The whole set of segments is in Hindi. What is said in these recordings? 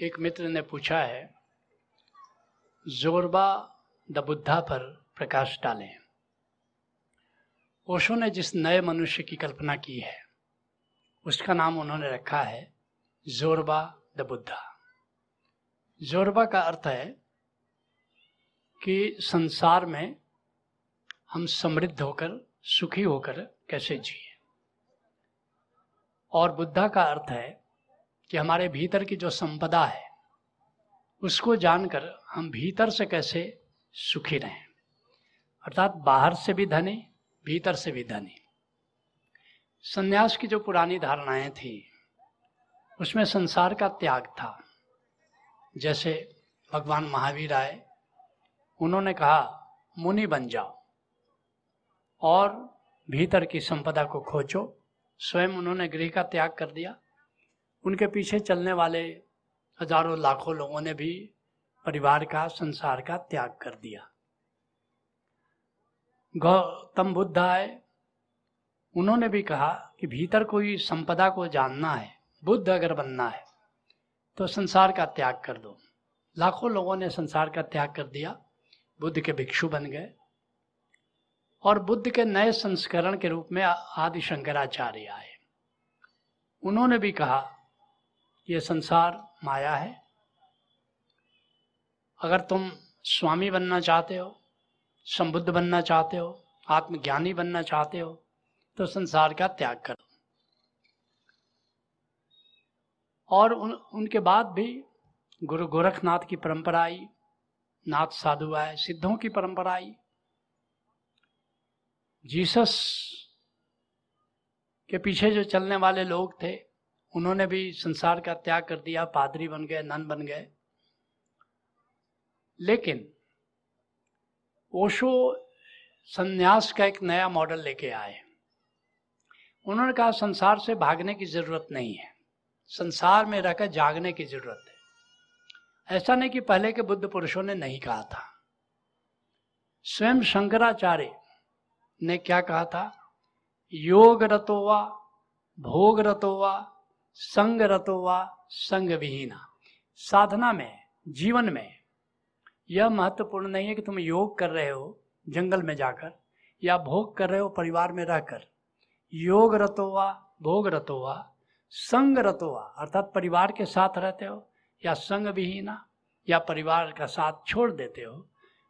एक मित्र ने पूछा है, जोरबा द बुद्धा पर प्रकाश डालें। ओशो ने जिस नए मनुष्य की कल्पना की है, उसका नाम उन्होंने रखा है जोरबा द बुद्धा। जोरबा का अर्थ है कि संसार में हम समृद्ध होकर, सुखी होकर कैसे जिए। और बुद्धा का अर्थ है कि हमारे भीतर की जो संपदा है, उसको जानकर हम भीतर से कैसे सुखी रहें। अर्थात बाहर से भी धनी, भीतर से भी धनी। संन्यास की जो पुरानी धारणाएँ थी, उसमें संसार का त्याग था। जैसे भगवान महावीर आए, उन्होंने कहा, मुनि बन जाओ और भीतर की संपदा को खोजो। स्वयं उन्होंने गृह का त्याग कर दिया। उनके पीछे चलने वाले हज़ारों लाखों लोगों ने भी परिवार का, संसार का त्याग कर दिया। गौतम बुद्ध आए। उन्होंने भी कहा कि भीतर कोई संपदा को जानना है, बुद्ध अगर बनना है तो संसार का त्याग कर दो। लाखों लोगों ने संसार का त्याग कर दिया। बुद्ध के भिक्षु बन गए। और बुद्ध के नए संस्करण के रूप में आदि शंकराचार्य आए। उन्होंने भी कहा ये संसार माया है। अगर तुम स्वामी बनना चाहते हो, संबुद्ध बनना चाहते हो, आत्मज्ञानी बनना चाहते हो तो संसार का त्याग करो। और उन, उनके बाद भी गुरु गोरखनाथ की परंपरा आई, नाथ साधु आए, सिद्धों की परंपरा आई। जीसस के पीछे जो चलने वाले लोग थे उन्होंने भी संसार का त्याग कर दिया, पादरी बन गए, नन बन गए। लेकिन ओशो संन्यास का एक नया मॉडल लेके आए। उन्होंने कहा, संसार से भागने की ज़रूरत नहीं है। संसार में रहकर जागने की ज़रूरत है। ऐसा नहीं कि पहले के बुद्ध पुरुषों ने नहीं कहा था। स्वयं शंकराचार्य ने क्या कहा था? योग रतोवा भोग रतोवा संग रतो व संग विहीना साधना में, जीवन में यह महत्वपूर्ण नहीं है कि तुम योग कर रहे हो जंगल में जाकर या भोग कर रहे हो परिवार में रहकर। योग रतो रतोवा भोग रतोवा संग रतोवा अर्थात परिवार के साथ रहते हो या संग विहीना या परिवार का साथ छोड़ देते हो,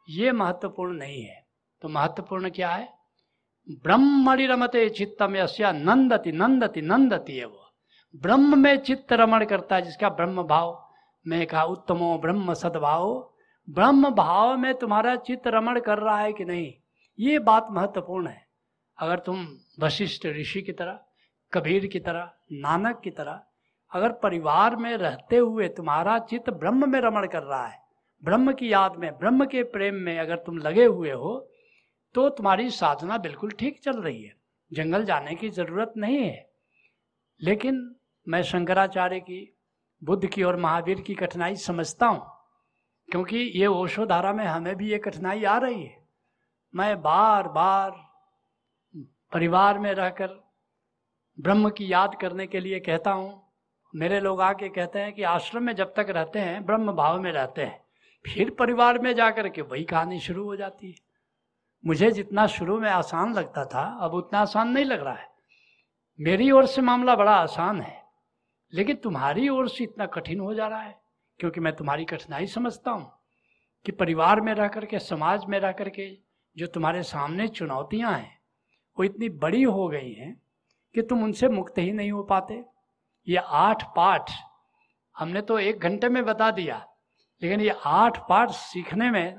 ये महत्वपूर्ण नहीं है। तो महत्वपूर्ण क्या है? ब्रह्मणि रमते चित्तम यस्या नंदति नंदति नंदति है वो ब्रह्म में चित्त रमण करता है, जिसका ब्रह्म भाव। में कहा, उत्तमो ब्रह्म सद्भाव। ब्रह्म भाव में तुम्हारा चित्त रमण कर रहा है कि नहीं? ये बात महत्वपूर्ण है। अगर तुम वशिष्ठ ऋषि की तरह, कबीर की तरह, नानक की तरह, अगर परिवार में रहते हुए तुम्हारा चित्त ब्रह्म में रमण कर रहा है, ब्रह्म की याद में, ब्रह्म के प्रेम में अगर तुम लगे हुए हो तो तुम्हारी साधना बिल्कुल ठीक चल रही है। जंगल जाने की ज़रूरत नहीं है। लेकिन मैं शंकराचार्य की, बुद्ध की और महावीर की कठिनाई समझता हूँ, क्योंकि ये ओशोधारा में हमें भी ये कठिनाई आ रही है। मैं बार बार परिवार में रहकर ब्रह्म की याद करने के लिए कहता हूँ, मेरे लोग आके कहते हैं कि आश्रम में जब तक रहते हैं, ब्रह्म भाव में रहते हैं, फिर परिवार में जाकर के वही कहानी शुरू हो जाती है। मुझे जितना शुरू में आसान लगता था, अब उतना आसान नहीं लग रहा है। मेरी ओर से मामला बड़ा आसान है। लेकिन तुम्हारी ओर से इतना कठिन हो जा रहा है, क्योंकि मैं तुम्हारी कठिनाई समझता हूँ कि परिवार में रह करके समाज में रह करके जो तुम्हारे सामने चुनौतियाँ हैं, वो इतनी बड़ी हो गई हैं कि तुम उनसे मुक्त ही नहीं हो पाते। ये आठ पाठ, हमने तो एक घंटे में बता दिया, लेकिन ये आठ पाठ सीखने में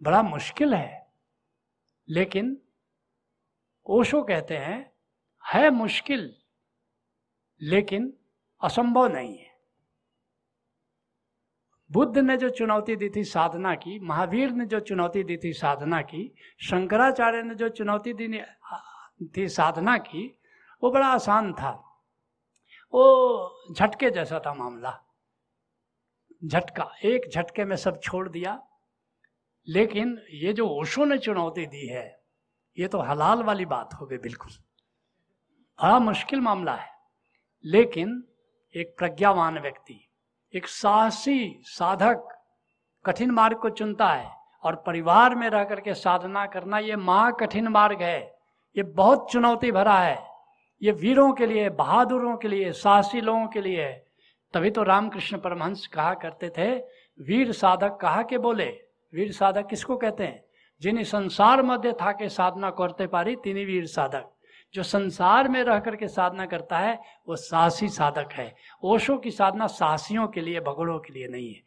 बड़ा मुश्किल है। लेकिन ओशो कहते हैं, है मुश्किल, लेकिन असंभव नहीं है। बुद्ध ने जो चुनौती दी थी साधना की, महावीर ने जो चुनौती दी थी साधना की, शंकराचार्य ने जो चुनौती दी थी साधना की, वो बड़ा आसान था। वो झटके जैसा था मामला। झटका, एक झटके में सब छोड़ दिया। लेकिन ये जो ओशो ने चुनौती दी है, ये तो हलाल वाली बात हो गई बिल्कुल। बड़ा मुश्किल मामला है। लेकिन एक प्रज्ञावान व्यक्ति, एक साहसी साधक, कठिन मार्ग को चुनता है और परिवार में रह करके साधना करना ये महा कठिन मार्ग है। ये बहुत चुनौती भरा है। ये वीरों के लिए, बहादुरों के लिए, साहसी लोगों के लिए है। तभी तो रामकृष्ण परमहंस कहा करते थे, वीर साधक कहा के बोले? वीर साधक किसको कहते हैं? जिन्हें संसार मध्य था के साधना करते पारी तिनी वीर साधक। जो संसार में रह करके साधना करता है, वो साहसी साधक है। ओशो की साधना साहसियों के लिए, भगड़ों के लिए नहीं है।